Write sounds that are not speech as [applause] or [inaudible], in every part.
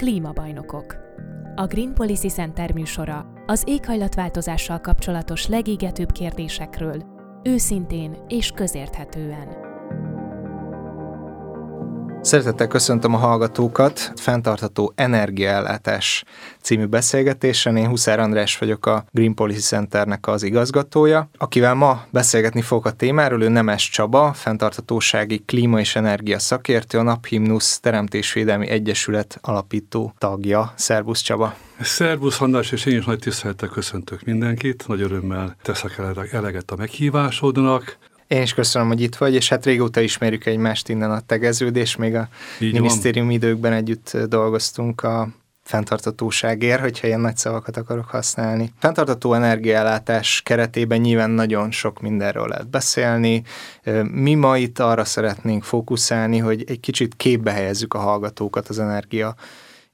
Klímabajnokok. A Green Policy Center műsora az éghajlatváltozással kapcsolatos legégetőbb kérdésekről, őszintén és közérthetően. Szeretettel köszöntöm a hallgatókat. Fentartható energiaellátás című beszélgetésen. Én Huszár András vagyok a Green Policy Centernek az igazgatója, akivel ma beszélgetni fogok a témáról. Ő Nemes Csaba, fenntarthatósági klíma és energia szakértő, a Naphimnusz Teremtésvédelmi Egyesület alapító tagja. Szervusz Csaba! Szervusz András, és én is nagy tisztelettel köszöntök mindenkit. Nagy örömmel teszek eleget a meghívásodnak. Én is köszönöm, hogy itt vagy, és hát régóta ismerjük egymást innen a tegeződés, még a Így minisztérium van. időkben együtt dolgoztunk a fenntartatóságért, hogyha ilyen nagy szavakat akarok használni. Fenntartató energiállátás keretében nyilván nagyon sok mindenről lehet beszélni. Mi ma itt arra szeretnénk fókuszálni, hogy egy kicsit képbe helyezzük a hallgatókat az energia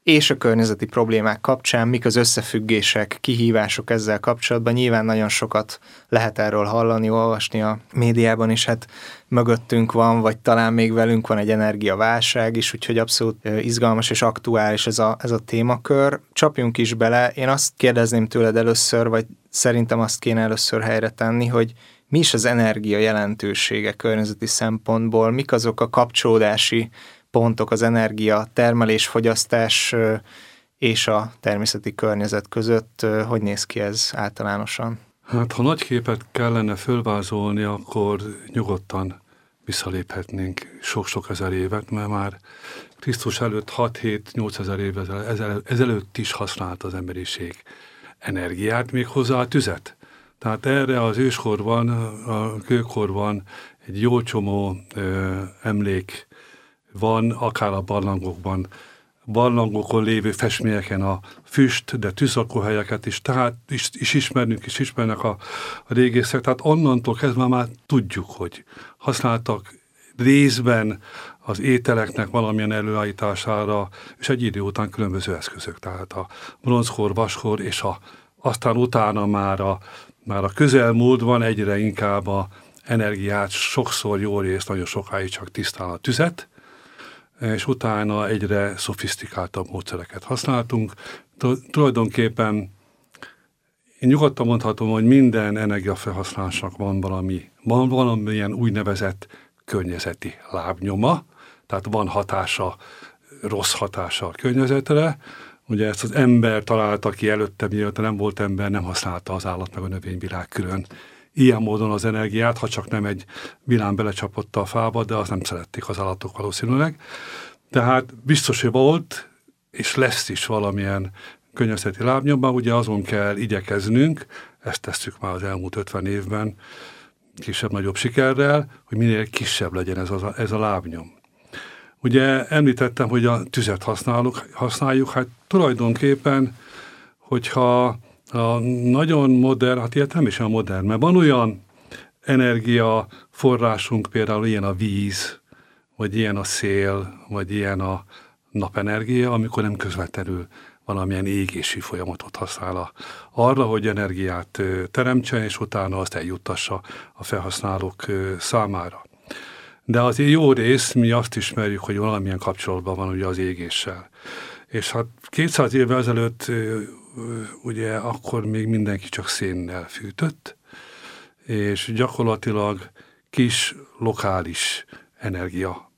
és a környezeti problémák kapcsán, mik az összefüggések, kihívások ezzel kapcsolatban. Nyilván nagyon sokat lehet erről hallani, olvasni a médiában, és hát mögöttünk van, vagy talán még velünk van egy energiaválság is, úgyhogy abszolút izgalmas és aktuális ez a, ez a témakör. Csapjunk is bele. Én azt kérdezném tőled először, vagy szerintem azt kéne először helyre tenni, hogy mi is az energia jelentősége környezeti szempontból, mik azok a kapcsolódási pontok az energia termelés, fogyasztás és a természeti környezet között. Hogy néz ki ez általánosan? Hát, ha nagy képet kellene fölvázolni, akkor nyugodtan visszaléphetnénk sok-sok ezer évet, mert már Krisztus előtt 6-7-8 ezer évvel ezelőtt is használt az emberiség energiát, még hozzá a tüzet. Tehát erre az őskorban, a kőkorban egy jó csomó ö, emlék van, akár a barlangokban, barlangokon lévő festményeken a füst, de tűzakóhelyeket is, tehát is, is ismernünk, is ismernek a, a régészek, tehát onnantól kezdve már tudjuk, hogy használtak részben az ételeknek valamilyen előállítására, és egy idő után különböző eszközök, tehát a bronzkor, vaskor, és a, aztán utána már a, már a közelmúltban egyre inkább a energiát sokszor jó részt, nagyon sokáig csak tisztán a tüzet, és utána egyre szofisztikáltabb módszereket használtunk. Tulajdonképpen én nyugodtan mondhatom, hogy minden energiafelhasználásnak van valami, van valamilyen úgynevezett környezeti lábnyoma, tehát van hatása, rossz hatása a környezetre. Ugye ezt az ember találta ki előtte, miatt nem volt ember, nem használta az állat meg a növényvilág külön ilyen módon az energiát, ha csak nem egy vilán belecsapott a fába, de azt nem szerették az állatok valószínűleg. Tehát biztos, hogy volt, és lesz is valamilyen környezeti lábnyomban, ugye azon kell igyekeznünk, ezt tesszük már az elmúlt 50 évben, kisebb-nagyobb sikerrel, hogy minél kisebb legyen ez, a, ez a lábnyom. Ugye említettem, hogy a tüzet használjuk, használjuk, hát tulajdonképpen, hogyha a nagyon modern, hát ilyet nem is a modern, mert van olyan energiaforrásunk, például ilyen a víz, vagy ilyen a szél, vagy ilyen a napenergia, amikor nem közvetlenül valamilyen égési folyamatot használ a, arra, hogy energiát teremtsen, és utána azt eljuttassa a felhasználók számára. De az jó rész, mi azt ismerjük, hogy valamilyen kapcsolatban van ugye az égéssel. És hát 200 évvel ezelőtt ugye akkor még mindenki csak szénnel fűtött, és gyakorlatilag kis lokális energia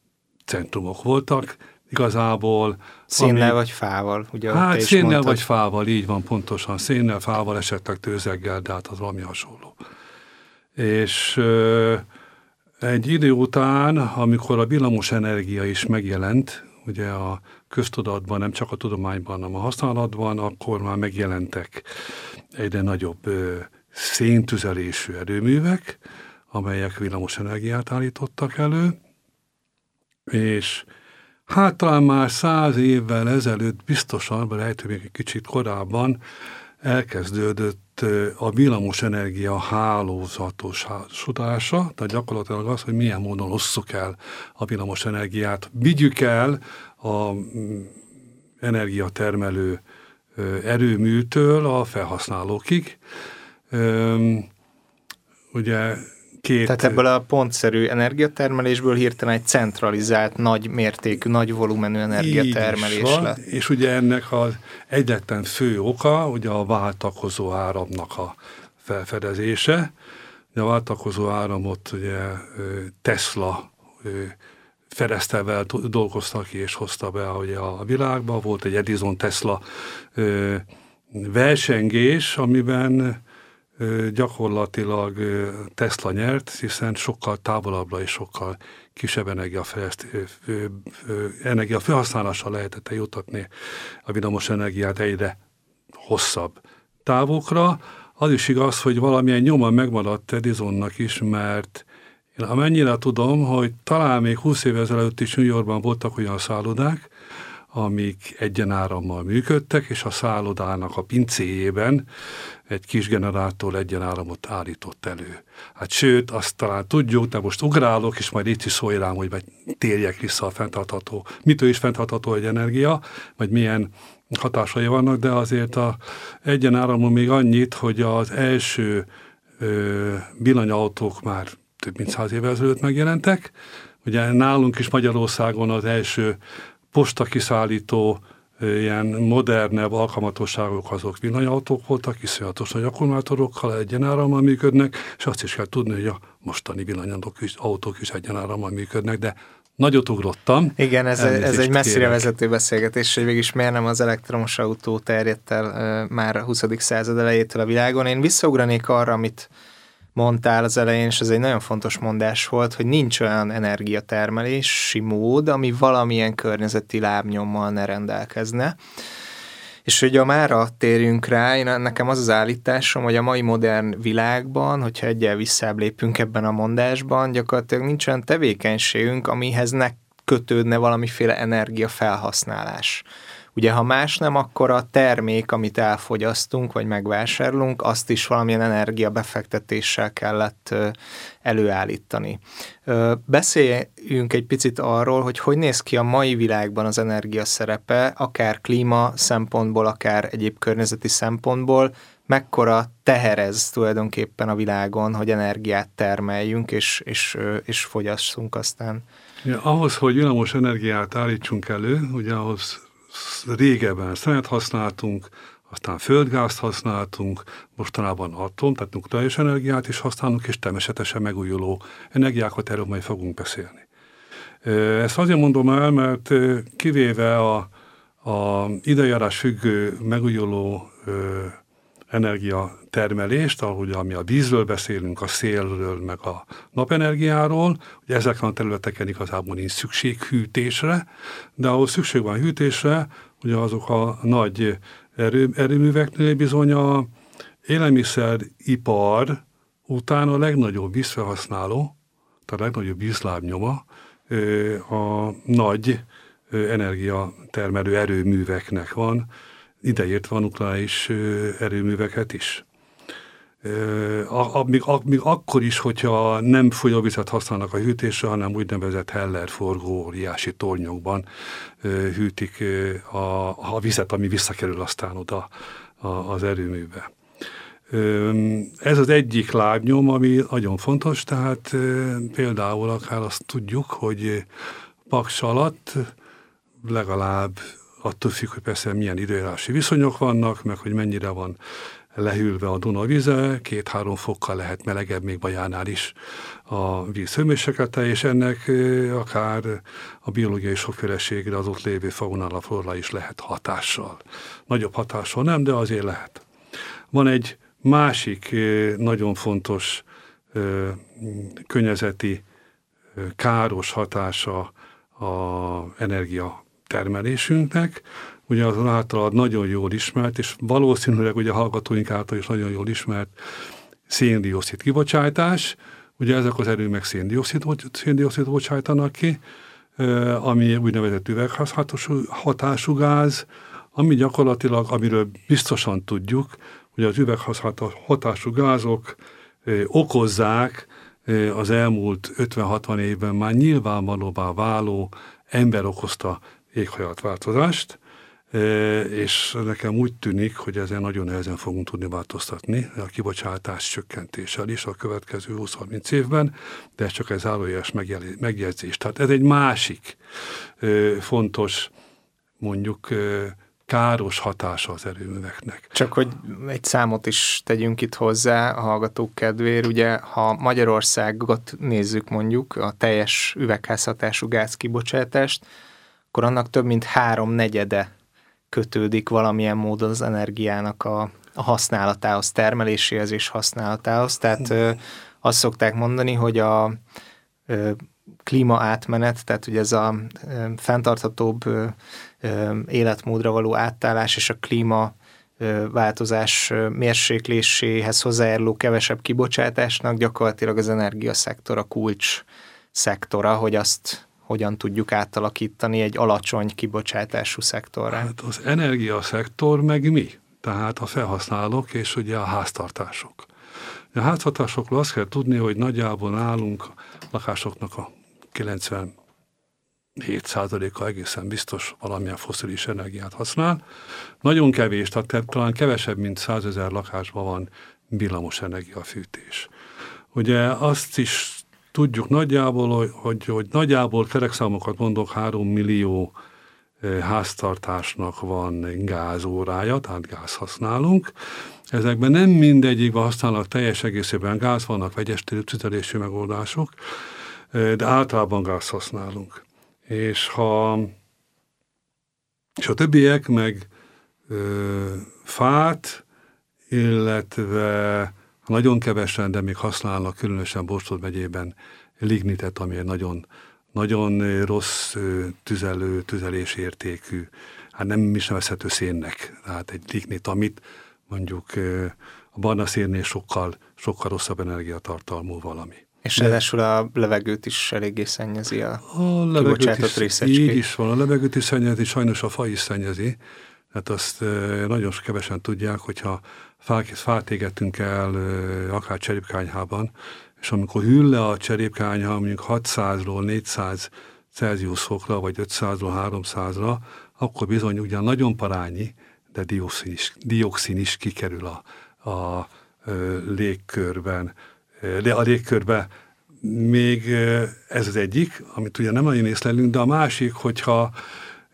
centrumok voltak, igazából... Szénnel ami, vagy fával, ugye? Hát szénnel mondtad. vagy fával, így van pontosan. Szénnel, fával, esetleg tőzeggel, de hát az valami hasonló. És ö, egy idő után, amikor a villamos energia is megjelent, ugye a köztudatban, nem csak a tudományban, hanem a használatban, akkor már megjelentek egyre nagyobb ö, széntüzelésű erőművek, amelyek villamos energiát állítottak elő, és hát talán már száz évvel ezelőtt biztosan, vagy lehet, még egy kicsit korábban elkezdődött a villamos energia hálózatosása, tehát gyakorlatilag az, hogy milyen módon osszuk el a villamos energiát, vigyük el a mm, energiatermelő erőműtől a felhasználókig. Ugye két... Tehát ebből a pontszerű energiatermelésből hirtelen egy centralizált, nagy mértékű, nagy volumenű energiatermelés van, lett. És ugye ennek az egyetlen fő oka ugye a váltakozó áramnak a felfedezése. a váltakozó áramot ugye Tesla Feresztelvel dolgoztak ki és hozta be ugye a világba. Volt egy Edison-Tesla versengés, amiben gyakorlatilag Tesla nyert, hiszen sokkal távolabbra és sokkal kisebb energia felhasználással lehetett jutatni a villamos energiát egyre hosszabb távokra. Az is igaz, hogy valamilyen nyoma megmaradt Edisonnak is, mert én amennyire tudom, hogy talán még 20 évvel ezelőtt is New Yorkban voltak olyan szállodák, amik egyenárammal működtek, és a szállodának a pincéjében egy kis generátor egyenáramot állított elő. Hát sőt, azt talán tudjuk, de most ugrálok, és majd itt is szólj rám, hogy térjek vissza a fenntartható, mitől is fenntartható egy energia, vagy milyen hatásai vannak, de azért a egyenáramon még annyit, hogy az első ö, villanyautók már több mint száz évvel ezelőtt megjelentek. Ugye nálunk is Magyarországon az első postakiszállító ilyen modernebb alkalmatosságok azok villanyautók voltak, iszonyatos nagy akkumulátorokkal egyenárammal működnek, és azt is kell tudni, hogy a mostani villanyautók is, autók is egyenárammal működnek, de nagyot ugrottam. Igen, ez, ez egy messzire kérek. vezető beszélgetés, hogy végig miért nem az elektromos autó terjedt el már a 20. század elejétől a világon. Én visszaugranék arra, amit mondtál az elején, és ez egy nagyon fontos mondás volt, hogy nincs olyan energiatermelési mód, ami valamilyen környezeti lábnyommal ne rendelkezne. És hogy a mára térjünk rá, én, nekem az az állításom, hogy a mai modern világban, hogyha egyel visszább lépünk ebben a mondásban, gyakorlatilag nincs olyan tevékenységünk, amihez ne kötődne valamiféle energiafelhasználás. Ugye, ha más nem, akkor a termék, amit elfogyasztunk, vagy megvásárolunk, azt is valamilyen energiabefektetéssel kellett előállítani. Beszéljünk egy picit arról, hogy hogy néz ki a mai világban az energia szerepe, akár klíma szempontból, akár egyéb környezeti szempontból, mekkora teherez tulajdonképpen a világon, hogy energiát termeljünk és, és, és fogyasszunk aztán. Ja, ahhoz, hogy villamos energiát állítsunk elő, ugye ahhoz régebben szenet használtunk, aztán földgázt használtunk, mostanában atom, tehát nukleáris energiát is használunk, és természetesen megújuló energiákat, erről majd fogunk beszélni. Ezt azért mondom el, mert kivéve a, a idejárás függő megújuló energiatermelést, ahogy ami a vízről beszélünk, a szélről, meg a napenergiáról, hogy ezeken a területeken igazából nincs szükség hűtésre, de ahol szükség van hűtésre, ugye azok a nagy erő, erőműveknél bizony a élelmiszeripar után a legnagyobb vízfelhasználó, tehát a legnagyobb vízlábnyoma a nagy energiatermelő erőműveknek van, ideértve nukleáris erőműveket is. Még, még akkor is, hogyha nem folyóvizet használnak a hűtésre, hanem úgynevezett Heller forgó óriási tornyokban hűtik a, a vizet, ami visszakerül aztán oda az erőműbe. Ez az egyik lábnyom, ami nagyon fontos, tehát például akár azt tudjuk, hogy Paks alatt legalább attól függ, hogy persze milyen időjárási viszonyok vannak, meg hogy mennyire van lehűlve a Duna vize, két-három fokkal lehet melegebb még Bajánál is a víz hőmérséklete, és ennek akár a biológiai sokféleségre az ott lévő faunára, flora is lehet hatással. Nagyobb hatással nem, de azért lehet. Van egy másik nagyon fontos környezeti káros hatása a energia termelésünknek, ugye az általad nagyon jól ismert, és valószínűleg ugye a hallgatóink által is nagyon jól ismert széndiokszid kibocsátás, ugye ezek az erőmek széndiokszid bocsájtanak ki, ami úgynevezett üvegházhatású gáz, ami gyakorlatilag, amiről biztosan tudjuk, hogy az üvegházhatású gázok okozzák az elmúlt 50-60 évben már nyilvánvalóvá váló ember okozta éghajlatváltozást. és nekem úgy tűnik, hogy ezen nagyon nehezen fogunk tudni változtatni a kibocsátás csökkentéssel is a következő 20-30 évben, de ez csak egy zárójeles megjegyzés. Tehát ez egy másik fontos, mondjuk káros hatása az erőműveknek. Csak hogy egy számot is tegyünk itt hozzá a hallgatók kedvéért, ugye ha Magyarországot nézzük mondjuk, a teljes üvegházhatású gázkibocsátást, akkor annak több mint három negyede kötődik valamilyen módon az energiának a, a használatához, termeléséhez és használatához. Tehát ö, azt szokták mondani, hogy a ö, klíma átmenet, tehát hogy ez a ö, fenntarthatóbb ö, ö, életmódra való átállás és a klíma változás mérsékléséhez hozzájáruló kevesebb kibocsátásnak gyakorlatilag az energiaszektor a kulcs szektora, hogy azt hogyan tudjuk átalakítani egy alacsony kibocsátású szektorra? Hát az energiaszektor meg mi? Tehát a felhasználók és ugye a háztartások. A háztartásokról azt kell tudni, hogy nagyjából nálunk lakásoknak a 97 a egészen biztos valamilyen foszilis energiát használ. Nagyon kevés, tehát talán kevesebb, mint 100 ezer lakásban van villamos energiafűtés. Ugye azt is tudjuk nagyjából, hogy, hogy, nagyjából kerekszámokat mondok, 3 millió eh, háztartásnak van gázórája, tehát gáz használunk. Ezekben nem mindegyikben használnak teljes egészében gáz, vannak vegyes tüzelési megoldások, eh, de általában gáz használunk. És ha és a többiek meg ö, eh, fát, illetve nagyon kevesen, de még használnak, különösen Bostod megyében lignitet, ami egy nagyon, nagyon rossz tüzelő, tüzelésértékű, hát nem is nevezhető szénnek, tehát egy lignit, amit mondjuk a barna szénnél sokkal, sokkal rosszabb energiatartalmú valami. És ráadásul a levegőt is eléggé szennyezi a, a levegőt is. Így is van, a levegőt is szennyezi, sajnos a fa is szennyezi. Hát azt nagyon kevesen tudják, hogyha fát, fát égetünk el akár cserépkányhában, és amikor hűl le a cserépkányha mondjuk 600-ról 400 Celsius fokra, vagy 500-ról 300-ra, akkor bizony ugyan nagyon parányi, de dioxin is, dioxin is kikerül a, a, a légkörben. De a légkörbe még ez az egyik, amit ugye nem nagyon észlelünk, de a másik, hogyha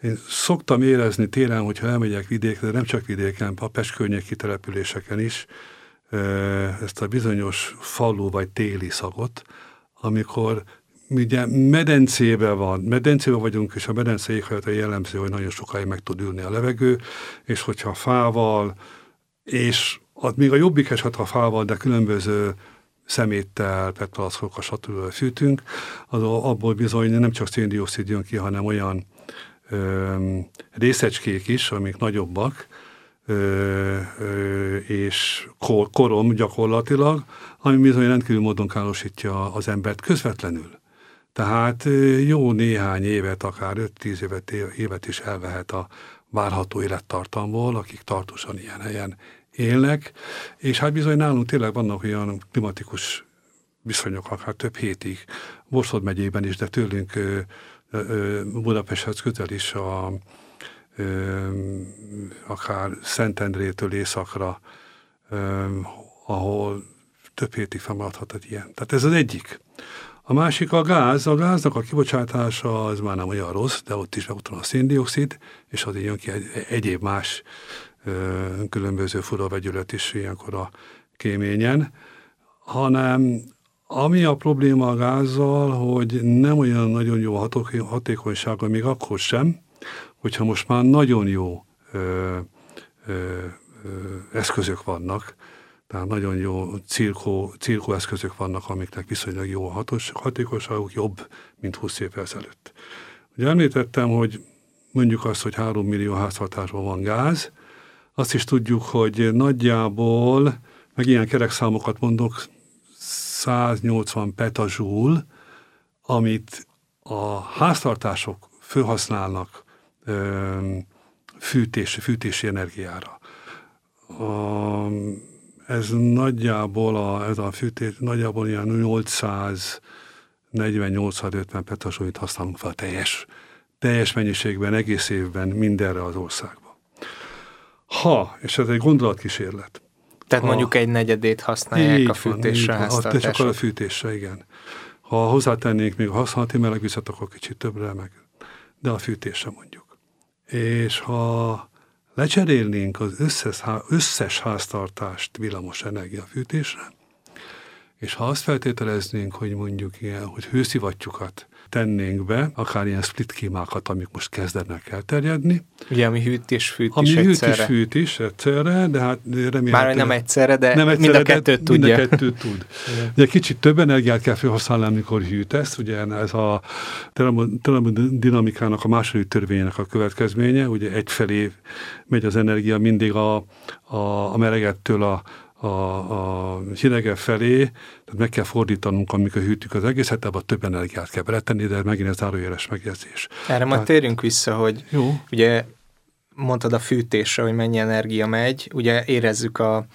én szoktam érezni télen, hogyha elmegyek vidékre, nem csak vidéken, a Pest környéki településeken is, ezt a bizonyos falu vagy téli szagot, amikor ugye medencébe van, medencébe vagyunk, és a medence éghajlata jellemző, hogy nagyon sokáig meg tud ülni a levegő, és hogyha fával, és az még a jobbik eset, ha fával, de különböző szeméttel, petpalaszkokkal, stb. fűtünk, az abból bizony nem csak széndiokszid jön ki, hanem olyan ö, részecskék is, amik nagyobbak, ö, ö, és kor, korom gyakorlatilag, ami bizony rendkívül módon károsítja az embert közvetlenül. Tehát jó néhány évet, akár 5-10 évet, évet is elvehet a várható élettartamból, akik tartósan ilyen helyen élnek, és hát bizony nálunk tényleg vannak olyan klimatikus viszonyok, akár több hétig, Borsod megyében is, de tőlünk Budapesthez közel is a, akár Szentendrétől északra, ahol több hétig fennmaradhat egy ilyen. Tehát ez az egyik. A másik a gáz. A gáznak a kibocsátása az már nem olyan rossz, de ott is van a széndiokszid, és az jön ki egy, egyéb más ö, különböző fura vegyület is ilyenkor a kéményen, hanem ami a probléma a gázzal, hogy nem olyan nagyon jó a hatékonysága, még akkor sem, hogyha most már nagyon jó ö, ö, ö, eszközök vannak, tehát nagyon jó cirkó, cirkó eszközök vannak, amiknek viszonylag jó a hatos, hatékonyságuk, jobb, mint 20 évvel ezelőtt. Ugye említettem, hogy mondjuk azt, hogy 3 millió háztartásban van gáz, azt is tudjuk, hogy nagyjából, meg ilyen kerekszámokat mondok, 180 petazsúl, amit a háztartások felhasználnak fűtés, fűtési energiára. A, ez nagyjából a, ez a fűtés nagyjából ilyen 800 40-850 petazsúlyt használunk fel teljes, teljes mennyiségben, egész évben mindenre az országban. Ha, és ez egy gondolatkísérlet. Tehát ha, mondjuk egy negyedét használják a fűtésre, van, így van, csak a fűtésre, igen. Ha hozzátennénk még a használati melegvizet, akkor kicsit többre meg, de a fűtésre mondjuk. És ha lecserélnénk az összes, összes háztartást villamos energiafűtésre, és ha azt feltételeznénk, hogy mondjuk ilyen, hogy hőszivattyúkat tennénk be, akár ilyen split kémákat, amik most kezdenek elterjedni. Ugye, ami hűt és fűt ami is hűt egyszerre. és fűt is egyszerre, de hát remélem... Már nem egyszerre, de nem egyszerre, mind a kettőt de tudja. Mind a kettőt tud. Ugye kicsit több energiát kell felhasználni, amikor hűtesz, ugye ez a termodinamikának a második törvényének a következménye, ugye egyfelé megy az energia mindig a, a, a melegettől a, a, a hidege felé, tehát meg kell fordítanunk, amikor hűtjük az egészet, abban több energiát kell beletenni, de megint ez zárójeles megjegyzés. Erre tehát, majd térjünk vissza, hogy jó. ugye mondtad a fűtésre, hogy mennyi energia megy, ugye érezzük a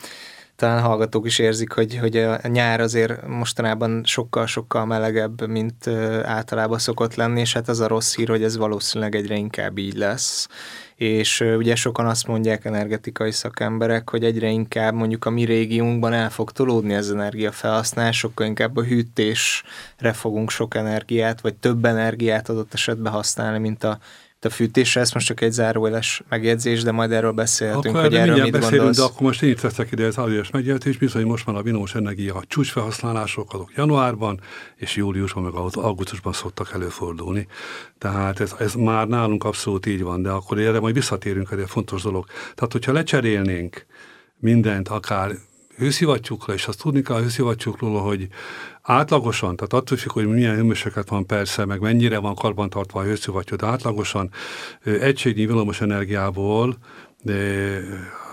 talán hallgatók is érzik, hogy, hogy a nyár azért mostanában sokkal-sokkal melegebb, mint általában szokott lenni, és hát az a rossz hír, hogy ez valószínűleg egyre inkább így lesz és ugye sokan azt mondják energetikai szakemberek, hogy egyre inkább mondjuk a mi régiónkban el fog tolódni az energiafelhasználás, sokkal inkább a hűtésre fogunk sok energiát, vagy több energiát adott esetben használni, mint a a fűtésre, ez most csak egy zárójeles megjegyzés, de majd erről beszélhetünk, akkor hogy erről mit beszélünk, gondolsz. De akkor most én itt teszek ide az zárójeles megjegyzés, bizony most már a vinós energia a csúcsfelhasználások azok januárban, és júliusban, meg augusztusban szoktak előfordulni. Tehát ez, ez már nálunk abszolút így van, de akkor erre majd visszatérünk, ez egy fontos dolog. Tehát, hogyha lecserélnénk mindent, akár hőszivattyúkra, és azt tudni kell a hőszivattyúkról, hogy átlagosan, tehát attól függ, hogy milyen hőmérséklet van persze, meg mennyire van karbantartva a hőszivattyú, de átlagosan egységnyi villamos energiából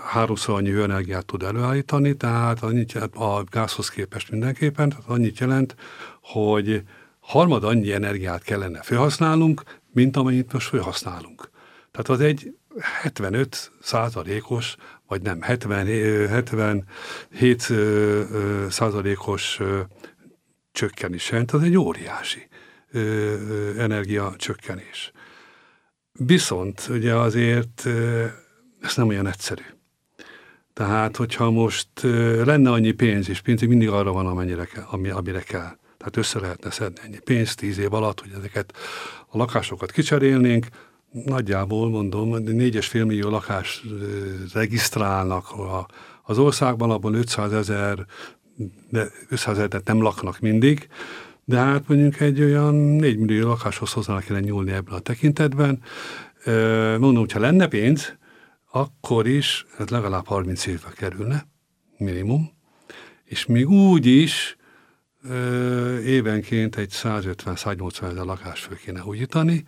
háromszor annyi hőenergiát tud előállítani, tehát annyit a gázhoz képest mindenképpen, tehát annyit jelent, hogy harmad annyi energiát kellene felhasználnunk, mint amennyit most felhasználunk. Tehát az egy 75 százalékos vagy nem, 70, 77 százalékos csökkenés jelent, az egy óriási energia csökkenés. Viszont ugye azért ez nem olyan egyszerű. Tehát, hogyha most lenne annyi pénz, és pénz mindig arra van, amennyire kell, ami, amire kell. Tehát össze lehetne szedni ennyi pénzt tíz év alatt, hogy ezeket a lakásokat kicserélnénk, nagyjából mondom, 4,5 millió lakás regisztrálnak a, az országban, abban 500 ezer, de 500 ezer nem laknak mindig, de hát mondjuk egy olyan 4 millió lakáshoz hozzá kéne nyúlni ebben a tekintetben. Mondom, hogyha lenne pénz, akkor is ez legalább 30 évbe kerülne, minimum, és még úgy is évenként egy 150-180 ezer lakást föl kéne újítani,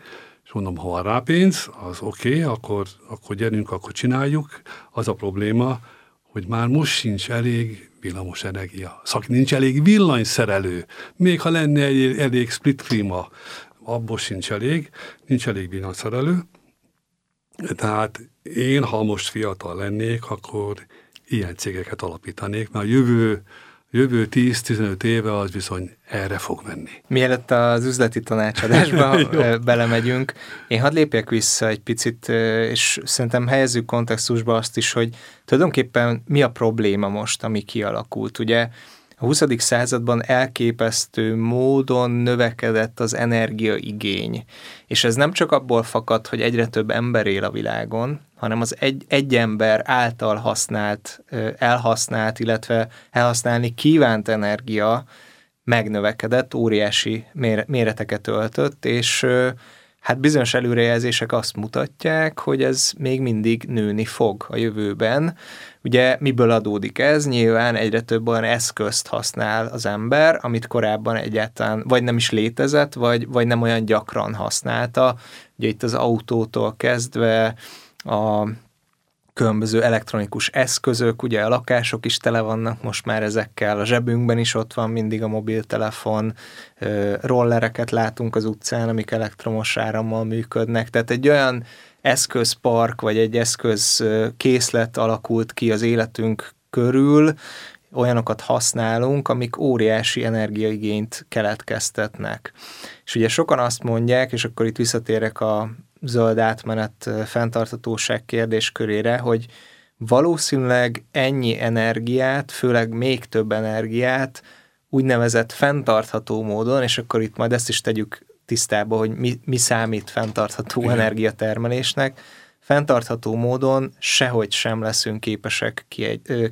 és mondom, ha van rá pénz, az oké, okay, akkor, akkor gyerünk, akkor csináljuk. Az a probléma, hogy már most sincs elég villamos energia. Szak nincs elég villanyszerelő. Még ha lenne egy elég split klíma, abból sincs elég, nincs elég villanyszerelő. Tehát én, ha most fiatal lennék, akkor ilyen cégeket alapítanék, mert a jövő jövő 10-15 éve az bizony erre fog menni. Mielőtt az üzleti tanácsadásba [laughs] belemegyünk, én hadd lépjek vissza egy picit, és szerintem helyezzük kontextusba azt is, hogy tulajdonképpen mi a probléma most, ami kialakult. Ugye a 20. században elképesztő módon növekedett az energiaigény. És ez nem csak abból fakad, hogy egyre több ember él a világon, hanem az egy, egy ember által használt, elhasznált, illetve elhasználni kívánt energia megnövekedett, óriási méreteket öltött, és hát bizonyos előrejelzések azt mutatják, hogy ez még mindig nőni fog a jövőben. Ugye miből adódik ez? Nyilván egyre több olyan eszközt használ az ember, amit korábban egyáltalán vagy nem is létezett, vagy, vagy nem olyan gyakran használta. Ugye itt az autótól kezdve a különböző elektronikus eszközök, ugye a lakások is tele vannak most már ezekkel, a zsebünkben is ott van mindig a mobiltelefon, rollereket látunk az utcán, amik elektromos árammal működnek, tehát egy olyan eszközpark, vagy egy eszközkészlet alakult ki az életünk körül, olyanokat használunk, amik óriási energiaigényt keletkeztetnek. És ugye sokan azt mondják, és akkor itt visszatérek a zöld átmenet fenntartatóság kérdéskörére, hogy valószínűleg ennyi energiát, főleg még több energiát úgynevezett fenntartható módon, és akkor itt majd ezt is tegyük tisztába, hogy mi, mi számít fenntartható Igen. energiatermelésnek, fenntartható módon sehogy sem leszünk képesek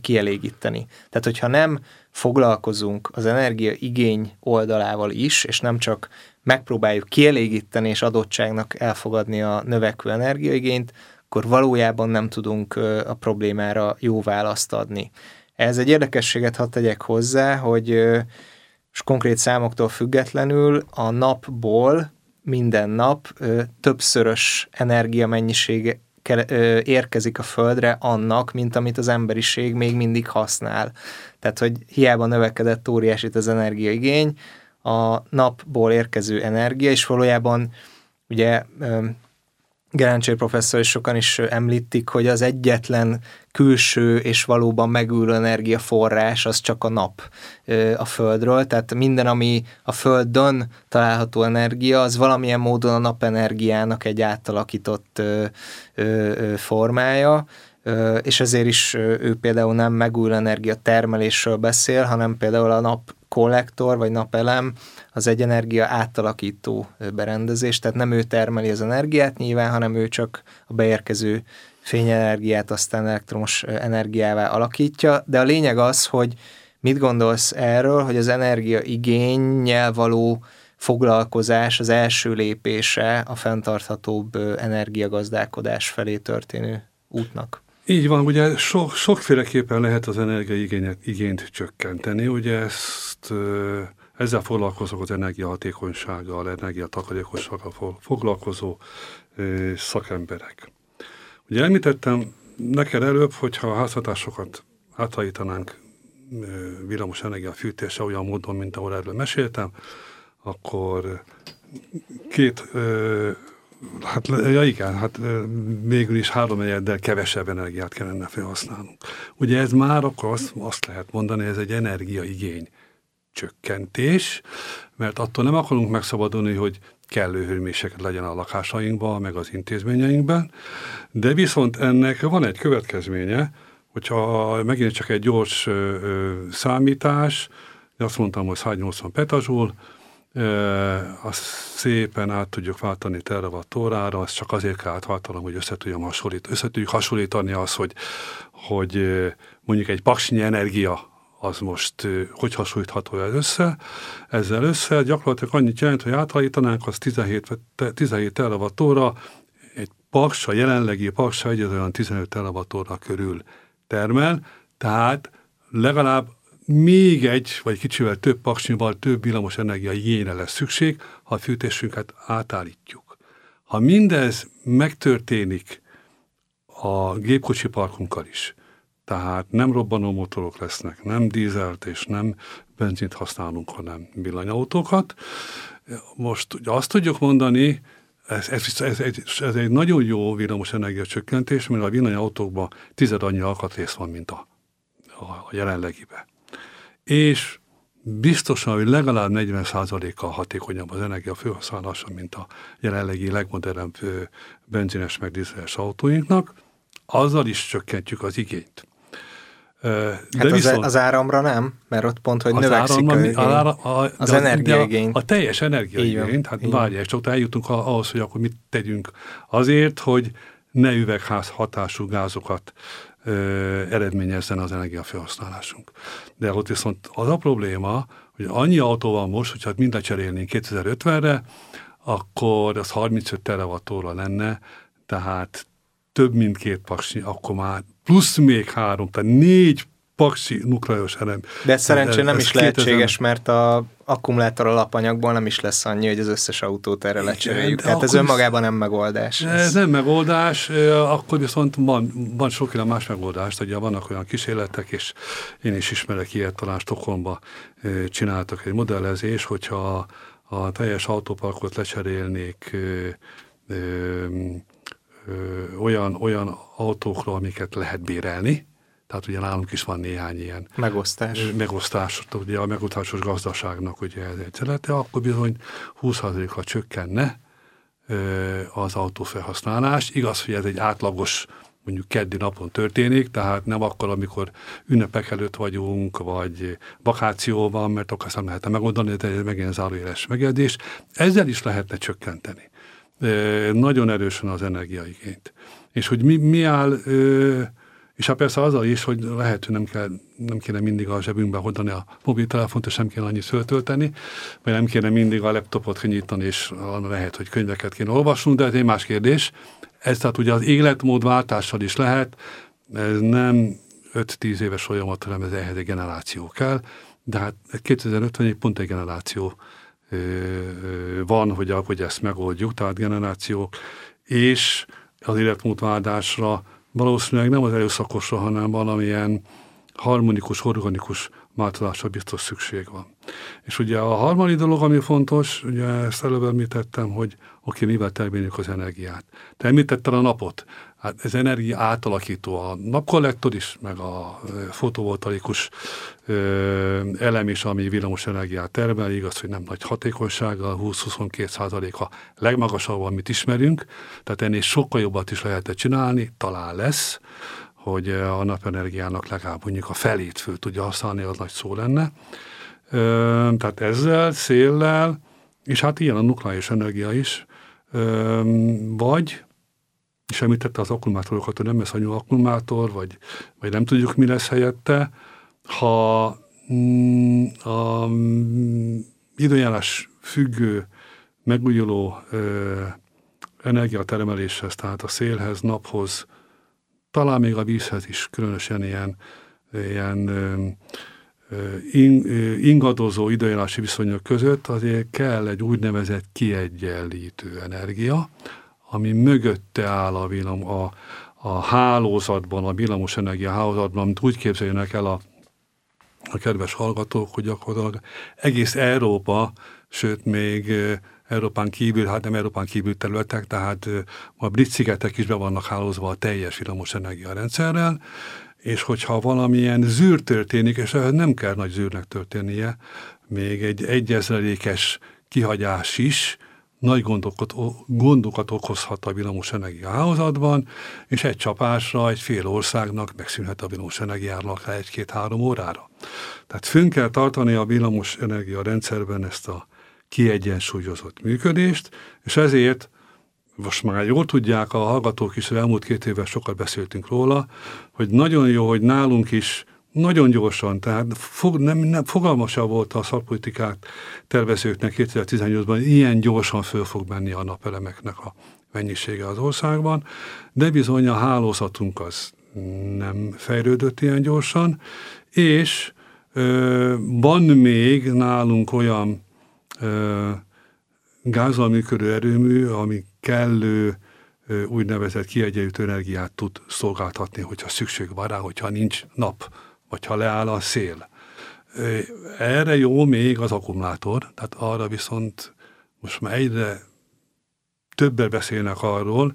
kielégíteni. Tehát, hogyha nem foglalkozunk az energia igény oldalával is, és nem csak megpróbáljuk kielégíteni és adottságnak elfogadni a növekvő energiaigényt, akkor valójában nem tudunk a problémára jó választ adni. Ez egy érdekességet hadd tegyek hozzá, hogy és konkrét számoktól függetlenül a napból minden nap többszörös energiamennyisége érkezik a Földre annak, mint amit az emberiség még mindig használ. Tehát, hogy hiába növekedett óriásit az energiaigény, a napból érkező energia, és valójában ugye Gerencsér professzor és sokan is említik, hogy az egyetlen külső és valóban megülő energiaforrás az csak a nap a Földről, tehát minden, ami a Földön található energia, az valamilyen módon a napenergiának egy átalakított formája, és ezért is ő például nem megújuló energia termelésről beszél, hanem például a nap kollektor vagy napelem az egy energia átalakító berendezés, tehát nem ő termeli az energiát nyilván, hanem ő csak a beérkező fényenergiát aztán elektromos energiává alakítja, de a lényeg az, hogy mit gondolsz erről, hogy az energia igényel való foglalkozás az első lépése a fenntarthatóbb energiagazdálkodás felé történő útnak? Így van, ugye so, sokféleképpen lehet az energiaigényt igényt csökkenteni, ugye ezt ezzel foglalkozok az energiahatékonysággal, energiatakarékossággal foglalkozó szakemberek. Ugye említettem neked előbb, hogyha a házhatásokat átalítanánk villamos energia fűtése olyan módon, mint ahol erről meséltem, akkor két Hát ja igen, hát végül is három egyeddel kevesebb energiát kellene felhasználnunk. Ugye ez már akkor azt, azt lehet mondani, ez egy energiaigény csökkentés, mert attól nem akarunk megszabadulni, hogy kellő hőmérséklet legyen a lakásainkban, meg az intézményeinkben, de viszont ennek van egy következménye, hogyha megint csak egy gyors ö, ö, számítás, azt mondtam, hogy 180 petazsúl, azt szépen át tudjuk váltani terawatt órára, azt csak azért kell átváltanom, hogy össze, tudjam hasonlít, össze tudjuk hasonlítani az, hogy, hogy mondjuk egy paksnyi energia az most hogy hasonlítható ez össze. Ezzel össze gyakorlatilag annyit jelent, hogy átalítanánk, az 17, 17 terawatt óra, egy paks, a jelenlegi paks egy olyan 15 terawatt óra körül termel, tehát legalább még egy, vagy kicsivel több paksnyival több villamos energia igényre lesz szükség, ha a fűtésünket átállítjuk. Ha mindez megtörténik a gépkocsi parkunkkal is, tehát nem robbanó motorok lesznek, nem dízelt és nem benzint használunk, hanem villanyautókat. Most ugye azt tudjuk mondani, ez, ez, ez, ez, ez egy nagyon jó villamos csökkentés, mert a villanyautókban tized annyi alkatrész van, mint a, a, a jelenlegiben és biztosan, hogy legalább 40%-kal hatékonyabb az energia felhasználása, mint a jelenlegi legmodernebb benzines meg dízeles autóinknak, azzal is csökkentjük az igényt. De hát viszont, az áramra nem, mert ott pont, hogy növekszik áramra, a, a, a, az energiaigény. A, a teljes energiaigény, hát várják, csak eljutunk ahhoz, hogy akkor mit tegyünk azért, hogy ne üvegház hatású gázokat eredményezzen az energiafelhasználásunk. De ott viszont az a probléma, hogy annyi autó van most, hogyha mindet cserélnénk 2050-re, akkor az 35 teravattóra lenne, tehát több mint két paksi, akkor már plusz még három, tehát négy paksi nukleáris elem. De szerencsére nem is lehetséges, mert a akkumulátor alapanyagból nem is lesz annyi, hogy az összes autót erre lecseréljük. Tehát ez önmagában nem megoldás. Ez nem megoldás, akkor viszont van, van sokféle más megoldás, ugye vannak olyan kísérletek, és én is ismerek ilyet, talán Stockholmba csináltak egy modellezés, hogyha a teljes autóparkot lecserélnék ö, ö, ö, olyan, olyan autókra, amiket lehet bérelni, tehát ugye nálunk is van néhány ilyen megosztás, megosztás ugye a megosztásos gazdaságnak ugye ez egy területe, akkor bizony 20%-kal csökkenne az autófelhasználás. Igaz, hogy ez egy átlagos mondjuk keddi napon történik, tehát nem akkor, amikor ünnepek előtt vagyunk, vagy vakáció van, mert akkor nem lehetne megoldani, de ez megint zárójeles megjegyzés. Ezzel is lehetne csökkenteni. Nagyon erősen az energiaigényt. És hogy mi, mi áll, és hát persze azzal is, hogy lehet, hogy nem, kell, nem kéne mindig a zsebünkbe hordani a mobiltelefont, és nem kéne annyit föltölteni, vagy nem kéne mindig a laptopot kinyitani, és lehet, hogy könyveket kéne olvasnunk, de ez egy más kérdés. Ez tehát ugye az életmódváltással is lehet, ez nem 5-10 éves folyamat, hanem ez ehhez egy generáció kell, de hát 2050 pont egy generáció van, hogy, hogy ezt megoldjuk, tehát generációk, és az életmódváltásra valószínűleg nem az erőszakosra, hanem valamilyen harmonikus, organikus változásra biztos szükség van. És ugye a harmadik dolog, ami fontos, ugye ezt előbb említettem, hogy oké, mivel termeljük az energiát. Te említetted a napot. Hát ez energia átalakító. A napkollektor is, meg a fotovoltaikus elem is, ami villamos energiát termel, igaz, hogy nem nagy hatékonysággal, 20-22 százalék a legmagasabb, amit ismerünk, tehát ennél sokkal jobbat is lehet csinálni, talán lesz, hogy a napenergiának legalább mondjuk a felét föl tudja használni, az nagy szó lenne. Tehát ezzel, széllel, és hát ilyen a nukleáris energia is, vagy, és említette az akkumulátorokat, hogy nem lesz annyi akkumulátor, vagy, vagy nem tudjuk, mi lesz helyette, ha mm, a mm, időjárás függő, megújuló ö, energiatermeléshez, tehát a szélhez, naphoz, talán még a vízhez is különösen ilyen, ilyen ö, ingadozó időjárási viszonyok között azért kell egy úgynevezett kiegyenlítő energia, ami mögötte áll a, villam, a, a hálózatban, a villamos energia hálózatban, amit úgy képzeljenek el a, a kedves hallgatók, hogy gyakorlatilag egész Európa, sőt még Európán kívül, hát nem Európán kívül területek, tehát a brit szigetek is be vannak hálózva a teljes villamos energiarendszerrel, és hogyha valamilyen zűr történik, és nem kell nagy zűrnek történnie, még egy egyezrelékes kihagyás is nagy gondokat, gondokat okozhat a villamos energia hálózatban, és egy csapásra egy fél országnak megszűnhet a villamos energiának egy-két-három órára. Tehát fönn kell tartani a villamos energia rendszerben ezt a kiegyensúlyozott működést, és ezért most már jól tudják a hallgatók is, elmúlt két évvel sokat beszéltünk róla, hogy nagyon jó, hogy nálunk is nagyon gyorsan, tehát fog, nem, nem, fogalmasabb volt a szakpolitikát tervezőknek 2018-ban, ilyen gyorsan föl fog menni a napelemeknek a mennyisége az országban, de bizony a hálózatunk az nem fejlődött ilyen gyorsan, és ö, van még nálunk olyan ö, gázzal működő erőmű, ami kellő úgynevezett kiegyenlítő energiát tud szolgáltatni, hogyha szükség van rá, hogyha nincs nap, vagy ha leáll a szél. Erre jó még az akkumulátor, tehát arra viszont most már egyre többen beszélnek arról,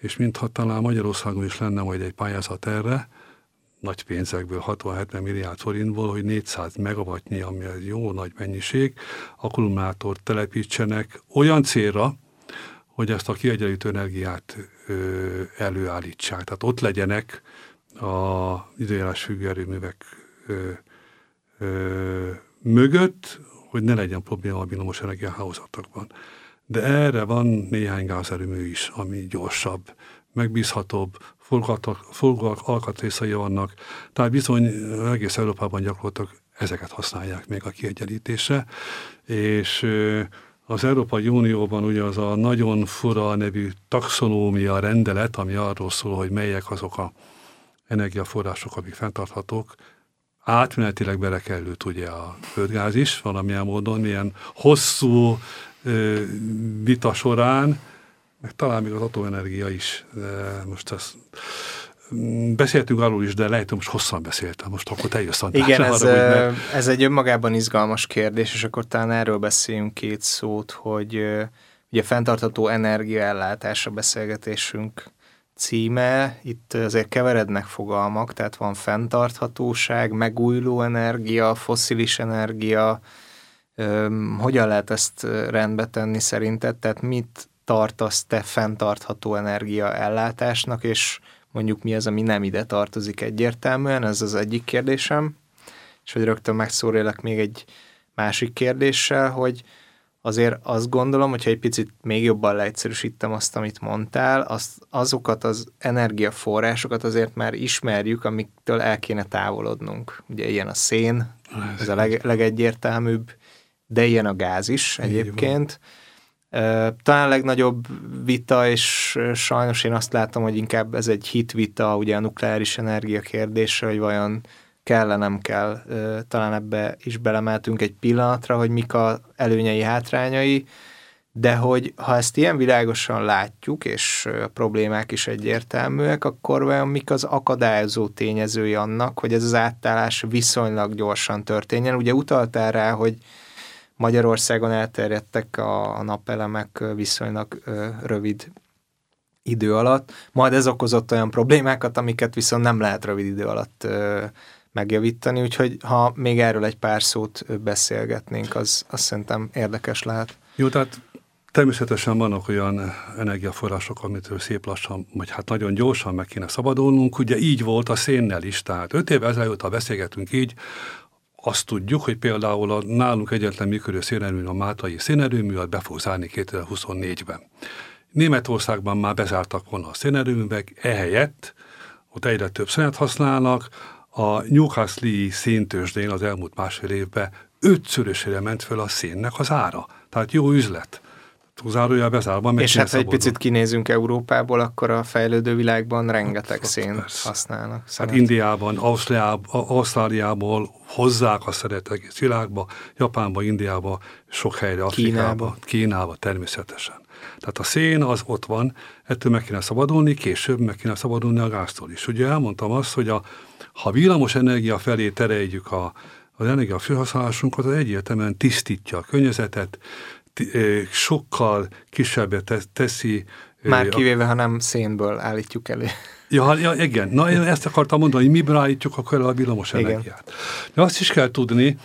és mintha talán Magyarországon is lenne majd egy pályázat erre, nagy pénzekből, 60-70 milliárd forintból, hogy 400 megawattnyi, ami egy jó nagy mennyiség, akkumulátort telepítsenek olyan célra, hogy ezt a kiegyenlítő energiát ö, előállítsák. Tehát ott legyenek a időjárás függő erőművek ö, ö, mögött, hogy ne legyen probléma a villamos energiahálózatokban. De erre van néhány gázerőmű is, ami gyorsabb, megbízhatóbb, forgó alkatrészei vannak, tehát bizony egész Európában gyakorlatilag ezeket használják még a kiegyenlítésre, és az Európai Unióban ugye az a nagyon fura nevű taxonómia rendelet, ami arról szól, hogy melyek azok a energiaforrások, amik fenntarthatók, átmenetileg belekerült ugye a földgáz is, valamilyen módon, milyen hosszú ö, vita során, meg talán még az atomenergia is, de most ezt Beszéltünk arról is, de lehet, hogy most hosszan beszéltem, most akkor te jössz Igen, ez, arra, ez egy önmagában izgalmas kérdés, és akkor talán erről beszéljünk két szót, hogy ugye fenntartható energiaellátás a beszélgetésünk címe, itt azért keverednek fogalmak, tehát van fenntarthatóság, megújuló energia, foszilis energia, hogyan lehet ezt rendbe tenni szerinted, tehát mit tartasz te fenntartható energia ellátásnak, és mondjuk mi az, ami nem ide tartozik egyértelműen, ez az egyik kérdésem, és hogy rögtön megszórélek még egy másik kérdéssel, hogy azért azt gondolom, hogyha egy picit még jobban leegyszerűsítem azt, amit mondtál, azt, azokat az energiaforrásokat azért már ismerjük, amiktől el kéne távolodnunk. Ugye ilyen a szén, ez a leg, legegyértelműbb, de ilyen a gáz is egyébként. Talán a legnagyobb vita, és sajnos én azt látom, hogy inkább ez egy hitvita, ugye a nukleáris energia kérdése, hogy vajon kell nem kell, talán ebbe is belemeltünk egy pillanatra, hogy mik a előnyei, hátrányai, de hogy ha ezt ilyen világosan látjuk, és a problémák is egyértelműek, akkor vajon mik az akadályozó tényezői annak, hogy ez az átállás viszonylag gyorsan történjen? Ugye utaltál rá, hogy Magyarországon elterjedtek a, napelemek viszonylag rövid idő alatt, majd ez okozott olyan problémákat, amiket viszont nem lehet rövid idő alatt megjavítani, úgyhogy ha még erről egy pár szót beszélgetnénk, az azt szerintem érdekes lehet. Jó, tehát természetesen vannak olyan energiaforrások, amitől szép lassan, vagy hát nagyon gyorsan meg kéne szabadulnunk. Ugye így volt a szénnel is, tehát öt évvel ezelőtt, ha beszélgetünk így, azt tudjuk, hogy például a nálunk egyetlen működő szénerőmű, a Mátai szénerőmű, az be fog zárni 2024-ben. Németországban már bezártak volna a szénerőművek, ehelyett ott egyre több szenet használnak, a Newcastle-i széntősdén az elmúlt másfél évben ötszörösére ment föl a szénnek az ára. Tehát jó üzlet. Zárójel bezárva. És hát, ha egy picit kinézünk Európából, akkor a fejlődő világban rengeteg hát, szén persze. használnak. Hát Indiában, Ausztráliából, Ausztráliából hozzák a szeret egész világba, Japánba, Indiába, sok helyre, Afrikába, Kínába. Kínába természetesen. Tehát a szén az ott van, ettől meg kéne szabadulni, később meg kéne szabadulni a gáztól is. Ugye elmondtam azt, hogy a ha villamos energia felé tereljük a, az energia felhasználásunkat, az egyértelműen tisztítja a környezetet, sokkal kisebbet teszi. Már kivéve, ha nem szénből állítjuk elő. Ja, ja, igen. Na, én ezt akartam mondani, hogy miből állítjuk akkor a villamos energiát. De azt is kell tudni,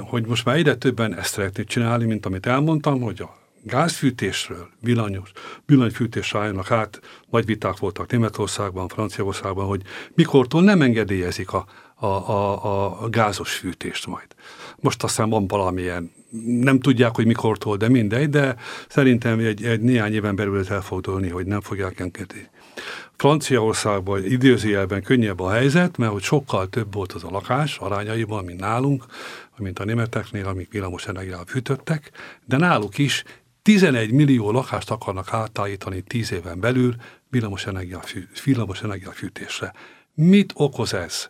hogy most már egyre többen ezt szeretnék csinálni, mint amit elmondtam, hogy a gázfűtésről, villanyos, villanyfűtés álljanak át, nagy viták voltak Németországban, Franciaországban, hogy mikortól nem engedélyezik a, a, a, a gázos fűtést majd. Most aztán van valamilyen, nem tudják, hogy mikortól, de mindegy, de szerintem egy, egy néhány éven belül ez el fog dőlni, hogy nem fogják engedni. Franciaországban időzőjelben könnyebb a helyzet, mert hogy sokkal több volt az a lakás arányaiban, mint nálunk, mint a németeknél, amik villamos energiával fűtöttek, de náluk is 11 millió lakást akarnak átállítani 10 éven belül villamos, fű, villamos fűtésre. Mit okoz ez?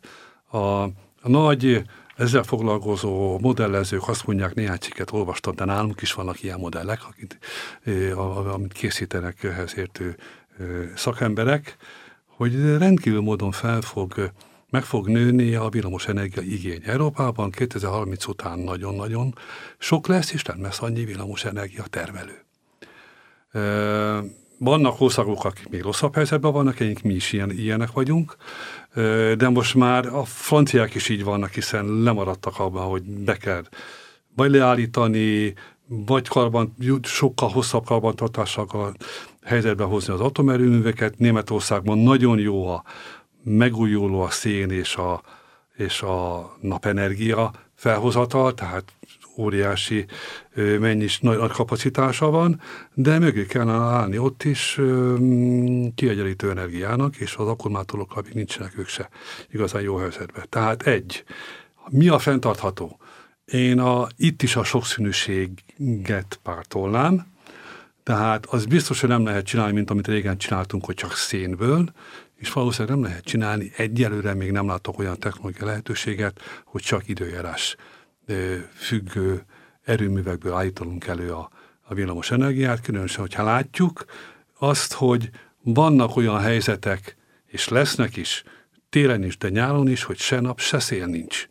A, a nagy ezzel foglalkozó modellezők azt mondják, néhány cikket olvastam, de nálunk is vannak ilyen modellek, akit, amit készítenek ehhez értő szakemberek, hogy rendkívül módon fel fog meg fog nőni a energia igény. Európában 2030 után nagyon-nagyon sok lesz, és nem lesz annyi energia termelő. Vannak országok, akik még rosszabb helyzetben vannak, egyik mi is ilyen, ilyenek vagyunk, de most már a franciák is így vannak, hiszen lemaradtak abban, hogy be kell vagy leállítani, vagy karban, sokkal hosszabb karbantartással helyzetbe hozni az atomerőműveket. Németországban nagyon jó a, megújuló a szén és a, és a napenergia felhozatal, tehát óriási mennyis nagy, nagy kapacitása van, de mögé kellene állni ott is kiegyenlítő energiának, és az akkumulátorokkal még nincsenek ők se igazán jó helyzetben. Tehát egy, mi a fenntartható? Én a, itt is a sokszínűséget pártolnám, tehát az biztos, hogy nem lehet csinálni, mint amit régen csináltunk, hogy csak szénből, és valószínűleg nem lehet csinálni, egyelőre még nem látok olyan technológiai lehetőséget, hogy csak időjárás függő erőművekből állítanunk elő a, a villamos energiát, különösen, hogyha látjuk azt, hogy vannak olyan helyzetek, és lesznek is, télen is, de nyáron is, hogy se nap, se szél nincs.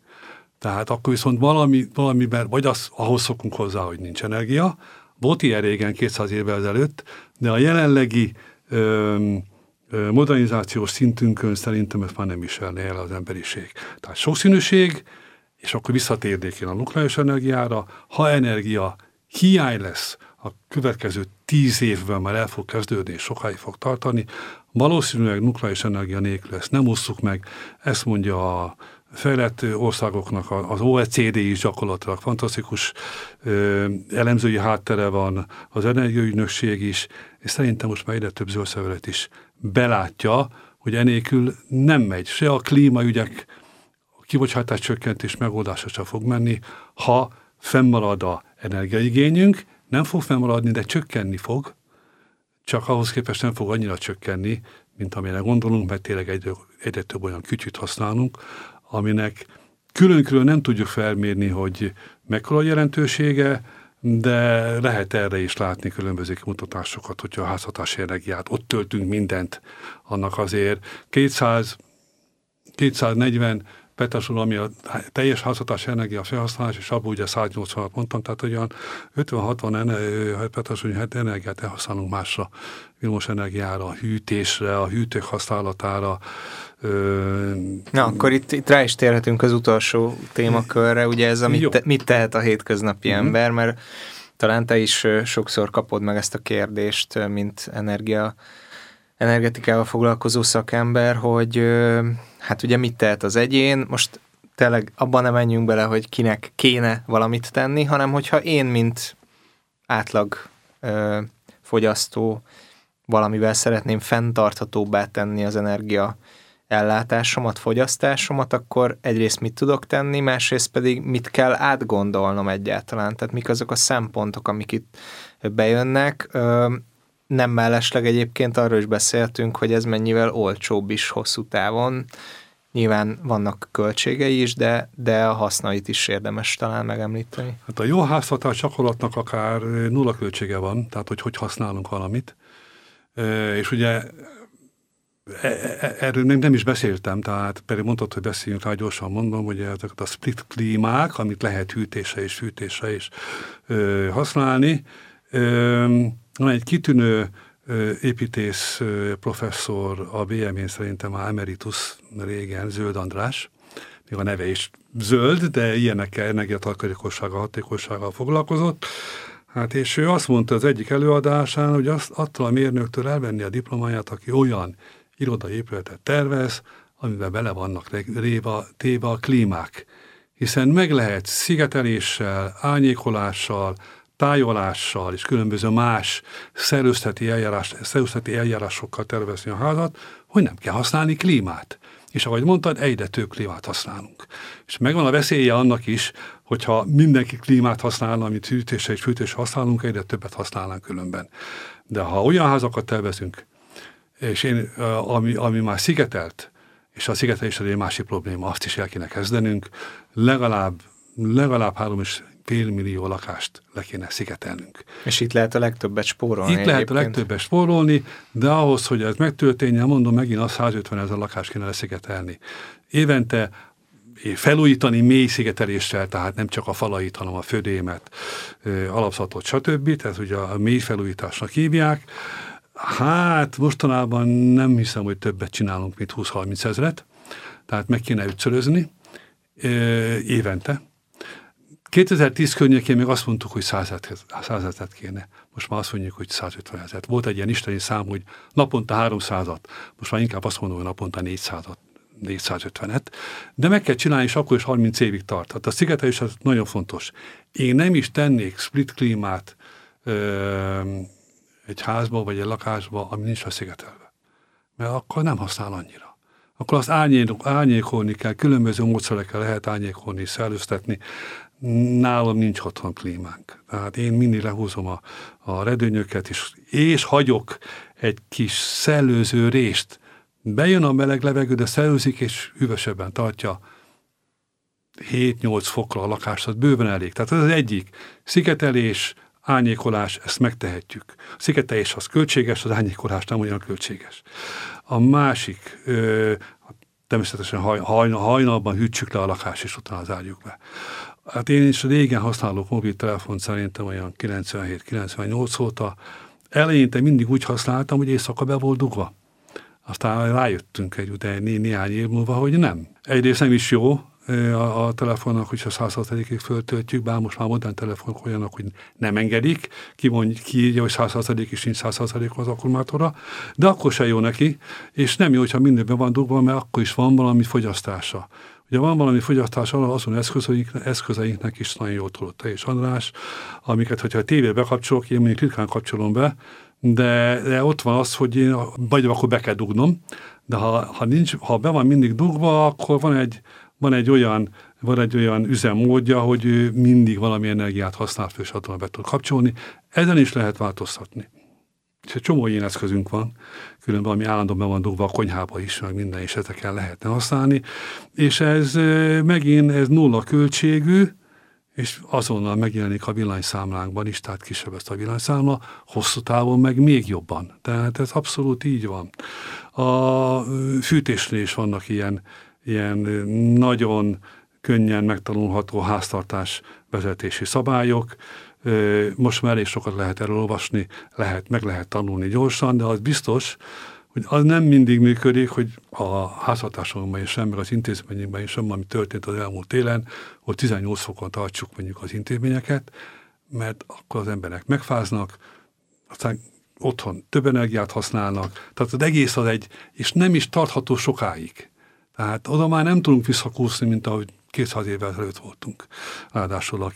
Tehát akkor viszont valami, valamiben, vagy az, ahhoz szokunk hozzá, hogy nincs energia. Volt ilyen régen, 200 évvel ezelőtt, de a jelenlegi öm, modernizációs szintünkön szerintem ezt már nem viselné el az emberiség. Tehát sokszínűség, és akkor visszatérnék én a nukleáris energiára, ha energia hiány lesz, a következő tíz évben már el fog kezdődni, és sokáig fog tartani, valószínűleg nukleáris energia nélkül ezt nem osszuk meg, ezt mondja a fejlett országoknak az OECD is gyakorlatilag fantasztikus ö, elemzői háttere van, az energiaügynökség is, és szerintem most már egyre több zöldszervelet is belátja, hogy enélkül nem megy. Se a klímaügyek, a kibocsátás csökkentés megoldása sem fog menni, ha fennmarad a energiaigényünk, nem fog fennmaradni, de csökkenni fog, csak ahhoz képest nem fog annyira csökkenni, mint amire gondolunk, mert tényleg egyre, egyre több olyan kütyűt használunk, aminek külön-külön nem tudjuk felmérni, hogy mekkora jelentősége, de lehet erre is látni különböző mutatásokat, hogyha a házhatási energiát ott töltünk mindent, annak azért 200, 240 petasul, ami a teljes házhatás energia felhasználás, és abból ugye 180-at mondtam, tehát olyan 50-60 petasul energiát elhasználunk másra, villamos energiára, a hűtésre, a hűtők használatára. Ö... Na, akkor itt, itt rá is térhetünk az utolsó témakörre, ugye ez, amit te, mit tehet a hétköznapi mm-hmm. ember, mert talán te is sokszor kapod meg ezt a kérdést, mint energia energetikával foglalkozó szakember, hogy hát ugye mit tehet az egyén, most tényleg abban nem menjünk bele, hogy kinek kéne valamit tenni, hanem hogyha én, mint átlag ö, fogyasztó valamivel szeretném fenntarthatóbbá tenni az energia ellátásomat, fogyasztásomat, akkor egyrészt mit tudok tenni, másrészt pedig mit kell átgondolnom egyáltalán, tehát mik azok a szempontok, amik itt bejönnek. Nem mellesleg egyébként arról is beszéltünk, hogy ez mennyivel olcsóbb is hosszú távon. Nyilván vannak költségei is, de, de a hasznait is érdemes talán megemlíteni. Hát a jó háztartás gyakorlatnak akár nulla költsége van, tehát hogy hogy használunk valamit. És ugye erről nem, nem is beszéltem, tehát pedig mondtad, hogy beszéljünk rá, gyorsan mondom, hogy ezeket a split klímák, amit lehet hűtése és fűtése is ö, használni. Ö, egy kitűnő építész professzor a BM-én szerintem a emeritus régen, Zöld András, még a neve is zöld, de ilyenekkel energiatakarékossággal, hatékonysággal foglalkozott. Hát és ő azt mondta az egyik előadásán, hogy azt attól a mérnöktől elvenni a diplomáját, aki olyan irodai épületet tervez, amiben bele vannak réva, téve a klímák. Hiszen meg lehet szigeteléssel, ányékolással, tájolással és különböző más szerőzteti, eljárás, szerőzteti eljárásokkal tervezni a házat, hogy nem kell használni klímát. És ahogy mondtad, egyre több klímát használunk. És megvan a veszélye annak is, hogyha mindenki klímát használna, amit hűtésre és fűtésre használunk, egyre többet használnánk különben. De ha olyan házakat tervezünk, és én, ami, ami már szigetelt, és a szigetelés egy másik probléma, azt is el kéne kezdenünk, legalább, legalább három és fél millió lakást le kéne szigetelnünk. És itt lehet a legtöbbet spórolni. Itt egyébként. lehet a legtöbbet spórolni, de ahhoz, hogy ez megtörténjen, mondom megint az 150 ezer lakást kéne leszigetelni. Évente felújítani mély szigeteléssel, tehát nem csak a falait, hanem a födémet, alapszatot, stb. Tehát ugye a mély felújításnak hívják. Hát mostanában nem hiszem, hogy többet csinálunk, mint 20-30 ezret, tehát meg kéne ötszörözni évente, 2010 környékén még azt mondtuk, hogy 100 ezeret kéne. Most már azt mondjuk, hogy 150 ezeret. Volt egy ilyen isteni szám, hogy naponta 300-at. Most már inkább azt mondom, hogy naponta 400-at. 450-et, de meg kell csinálni, és akkor is 30 évig tart. Tehát a szigetelés az nagyon fontos. Én nem is tennék split klímát egy házba, vagy egy lakásba, ami nincs a szigetelve. Mert akkor nem használ annyira. Akkor azt árnyékolni kell, különböző módszerekkel lehet árnyékolni, szellőztetni nálam nincs otthon klímánk. Tehát én mindig lehúzom a, a redőnyöket, és, és hagyok egy kis szellőző részt. Bejön a meleg levegő, de szellőzik, és hűvösebben tartja 7-8 fokra a lakást, az bőven elég. Tehát ez az egyik. Szigetelés, árnyékolás, ezt megtehetjük. A szigetelés az költséges, az árnyékolás nem olyan költséges. A másik, ö, természetesen haj, haj, hajnalban hűtsük le a lakást, és utána zárjuk be. Hát én is régen használok mobiltelefont szerintem olyan 97-98 óta. Eleinte mindig úgy használtam, hogy éjszaka be volt dugva. Aztán rájöttünk egy után né néhány év múlva, hogy nem. Egyrészt nem is jó, a, a telefonnak, hogyha 100%-ig föltöltjük, bár most már modern telefonok olyanok, hogy nem engedik, ki, mondj, ki írja, hogy 100% is nincs 100% az akkumulátora, de akkor se jó neki, és nem jó, hogyha mindenben van dugva, mert akkor is van valami fogyasztása. Ugye van valami fogyasztás azon eszközeink, eszközeinknek is nagyon jól tudott te és András, amiket, hogyha a tévé bekapcsolok, én még ritkán kapcsolom be, de, de ott van az, hogy én vagy akkor be kell dugnom, de ha, ha, nincs, ha be van mindig dugva, akkor van egy, van egy olyan van egy olyan üzemmódja, hogy ő mindig valami energiát használ, és be tud kapcsolni. Ezen is lehet változtatni. És egy csomó ilyen eszközünk van, különben ami állandóan be van dugva a konyhába is, meg minden is ezekkel lehetne használni. És ez megint ez nulla költségű, és azonnal megjelenik a villanyszámlánkban is, tehát kisebb ezt a villanyszámla, hosszú távon meg még jobban. Tehát ez abszolút így van. A fűtésnél is vannak ilyen, ilyen nagyon könnyen megtanulható háztartás vezetési szabályok, most már elég sokat lehet erről olvasni, lehet, meg lehet tanulni gyorsan, de az biztos, hogy az nem mindig működik, hogy a házhatásunkban is sem, meg az intézményekben is sem, ami történt az elmúlt télen, hogy 18 fokon tartsuk mondjuk az intézményeket, mert akkor az emberek megfáznak, aztán otthon több energiát használnak, tehát az egész az egy, és nem is tartható sokáig. Tehát oda már nem tudunk visszakúszni, mint ahogy 200 évvel ezelőtt voltunk. Ráadásul a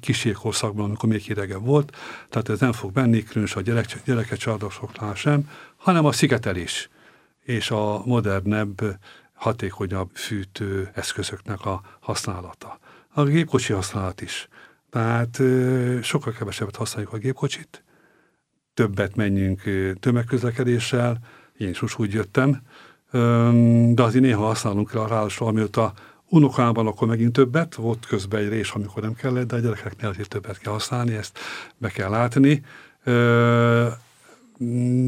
kis korszakban, amikor még hidegebb volt, tehát ez nem fog benni, különösen a gyerek, gyereket csardosoknál sem, hanem a szigetelés és a modernebb, hatékonyabb fűtő eszközöknek a használata. A gépkocsi használat is. Tehát sokkal kevesebbet használjuk a gépkocsit, többet menjünk tömegközlekedéssel, én is úgy jöttem, de azért néha használunk rá, ráadásul amióta unokában akkor megint többet, volt közben egy rés, amikor nem kellett, de a gyerekeknél azért többet kell használni, ezt be kell látni.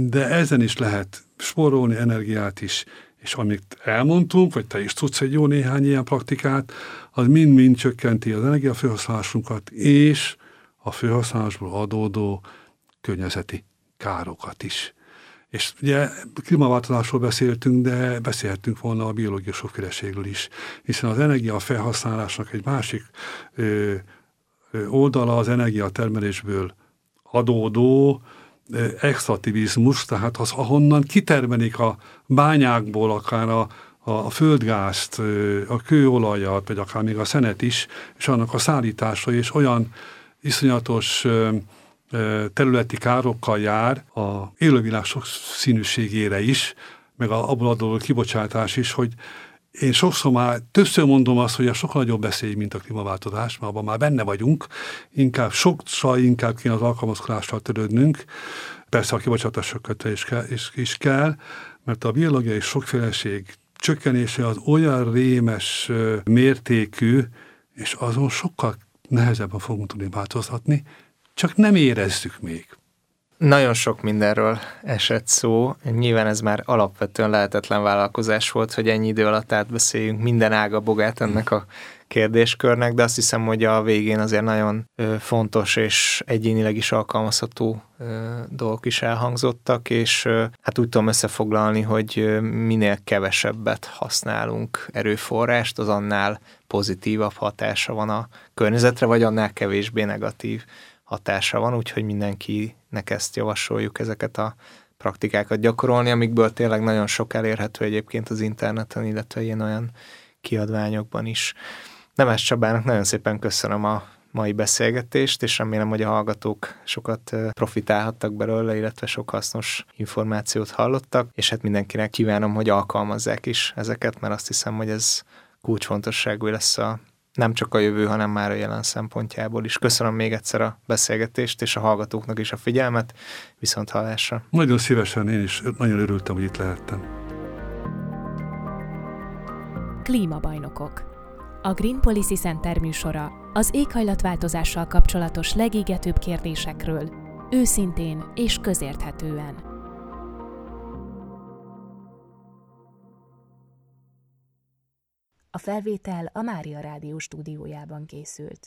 De ezen is lehet spórolni energiát is, és amit elmondtunk, vagy te is tudsz egy jó néhány ilyen praktikát, az mind-mind csökkenti az energiafelhasználásunkat, és a felhasználásból adódó környezeti károkat is. És ugye klímaváltozásról beszéltünk, de beszéltünk volna a biológiai sokféleségről is, hiszen az energia felhasználásnak egy másik ö, ö, oldala az energiatermelésből adódó ö, extrativizmus, tehát az, ahonnan kitermelik a bányákból akár a, a földgázt, a kőolajat, vagy akár még a szenet is, és annak a szállítása, és olyan iszonyatos területi károkkal jár a élővilág színűségére is, meg a, abból adó kibocsátás is, hogy én sokszor már többször mondom azt, hogy a sokkal nagyobb veszély, mint a klímaváltozás, mert abban már benne vagyunk, inkább sokszor inkább kéne az alkalmazkodással törődnünk, persze a kibocsátásokat is kell, is, is kell, mert a biológiai sokféleség csökkenése az olyan rémes mértékű, és azon sokkal nehezebben fogunk tudni változtatni, csak nem érezzük még. Nagyon sok mindenről esett szó. Nyilván ez már alapvetően lehetetlen vállalkozás volt, hogy ennyi idő alatt átbeszéljünk minden ága bogát ennek a kérdéskörnek, de azt hiszem, hogy a végén azért nagyon fontos és egyénileg is alkalmazható dolgok is elhangzottak, és hát úgy tudom összefoglalni, hogy minél kevesebbet használunk erőforrást, az annál pozitívabb hatása van a környezetre, vagy annál kevésbé negatív hatása van, úgyhogy mindenkinek ezt javasoljuk, ezeket a praktikákat gyakorolni, amikből tényleg nagyon sok elérhető egyébként az interneten, illetve ilyen olyan kiadványokban is. Nemes Csabának nagyon szépen köszönöm a mai beszélgetést, és remélem, hogy a hallgatók sokat profitálhattak belőle, illetve sok hasznos információt hallottak, és hát mindenkinek kívánom, hogy alkalmazzák is ezeket, mert azt hiszem, hogy ez kulcsfontosságú lesz a nem csak a jövő, hanem már a jelen szempontjából is. Köszönöm még egyszer a beszélgetést, és a hallgatóknak is a figyelmet. Viszont hallásra. Nagyon szívesen, én is nagyon örültem, hogy itt lehettem. Klímabajnokok. A Green Policy Center műsora az éghajlatváltozással kapcsolatos legégetőbb kérdésekről, őszintén és közérthetően. A felvétel a Mária Rádió stúdiójában készült.